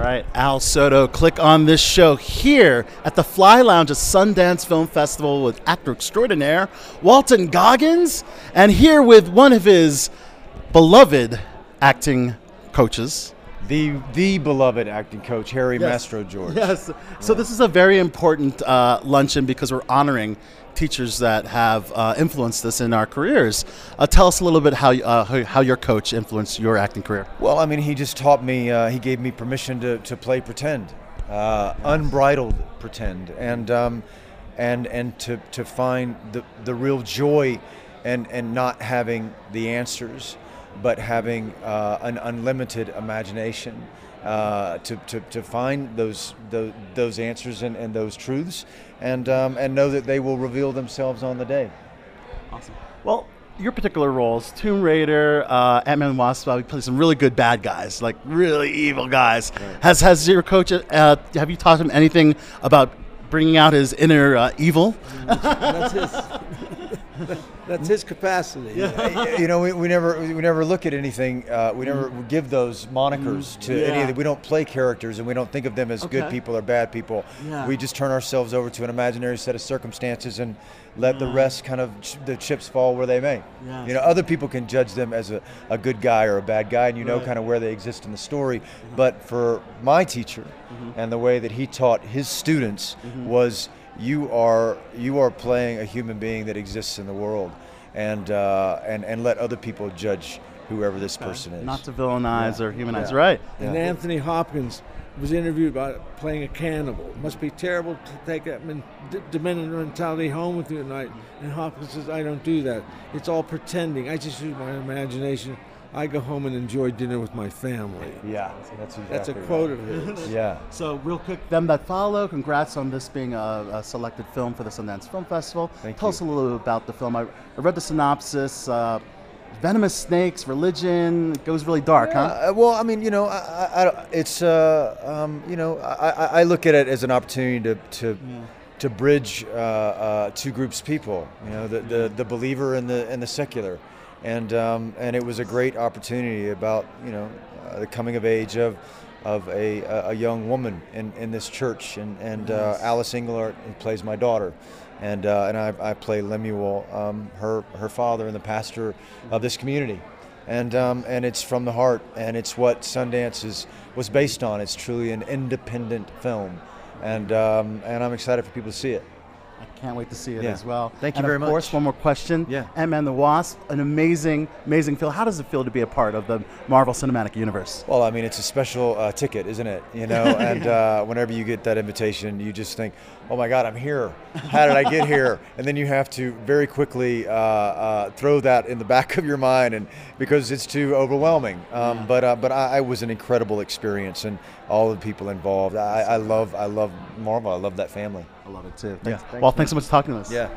All right, Al Soto, click on this show here at the Fly Lounge at Sundance Film Festival with actor extraordinaire Walton Goggins, and here with one of his beloved acting coaches. The the beloved acting coach Harry Yes. Mastrogeorge. Yes. So this is a very important uh, luncheon because we're honoring teachers that have uh, influenced us in our careers. Uh, tell us a little bit how, uh, how how your coach influenced your acting career. Well, I mean, he just taught me. Uh, he gave me permission to, to play pretend, uh, unbridled pretend, and um, and and to, to find the, the real joy, and and not having the answers, but having uh, an unlimited imagination. Uh, to, to, to find those, those those answers and, and those truths, and um, and know that they will reveal themselves on the day. Awesome. Well, your particular roles, Tomb Raider, uh, Ant-Man and Wasp, you play some really good bad guys, like really evil guys. Has has your coach? Uh, have you taught him anything about bringing out his inner uh, evil? That's his. that's his capacity. you know, we, we never we never look at anything. Uh, we never mm. give those monikers mm. to any of the, We don't play characters, and we don't think of them as good people or bad people. Yeah. We just turn ourselves over to an imaginary set of circumstances and let the mm. rest kind of ch- the chips fall where they may. Yes. You know, other people can judge them as a, a good guy or a bad guy, and you know kind of where they exist in the story. Uh-huh. But for my teacher, mm-hmm. and the way that he taught his students mm-hmm. was you are you are playing a human being that exists in the world, and uh, and and let other people judge whoever this person is. Not to villainize or humanize, Yeah. right? And Yeah. Anthony Hopkins was interviewed about playing a cannibal. It must be terrible to take that men- d- demented mentality home with you at night. And Hopkins says, I don't do that. It's all pretending. I just use my imagination. I go home and enjoy dinner with my family. Yeah, that's exactly That's a right. quote of his. Yeah. So, real quick, them that follow, congrats on this being a, a selected film for the Sundance Film Festival. Thank Tell you. us a little bit about the film. I, I read the synopsis. Uh, venomous snakes, religion. It goes really dark, huh? Uh, well, I mean, you know, I, I, I- it's uh, um, you know, I, I I look at it as an opportunity to to, to bridge uh, uh, two groups of people. You know, the, the, the believer and the and the secular, and um, and it was a great opportunity about you know uh, the coming of age of of a, a young woman in, in this church, and and uh, Alice Englert plays my daughter. And, uh, and I, I play Lemuel, um, her, her father and the pastor of this community and um, and it's from the heart, and it's what Sundance is was based on. It's truly an independent film, and um, and I'm excited for people to see it. I can't wait to see it Yeah. as well. Thank you and very much. of course, much. one more question. Yeah. Ant-Man the Wasp, an amazing, amazing feel. How does it feel to be a part of the Marvel Cinematic Universe? Well, I mean, it's a special uh, ticket, isn't it? You know, and uh, whenever you get that invitation, you just think, "Oh my God, I'm here! How did I get here?" And then you have to very quickly uh, uh, throw that in the back of your mind, and because it's too overwhelming. Um, But uh, but I, I was an incredible experience, and all the people involved. I, I love I love Marvel. I love that family. I love it too. Yeah. Thanks. well, thanks so much for talking to us. Yeah.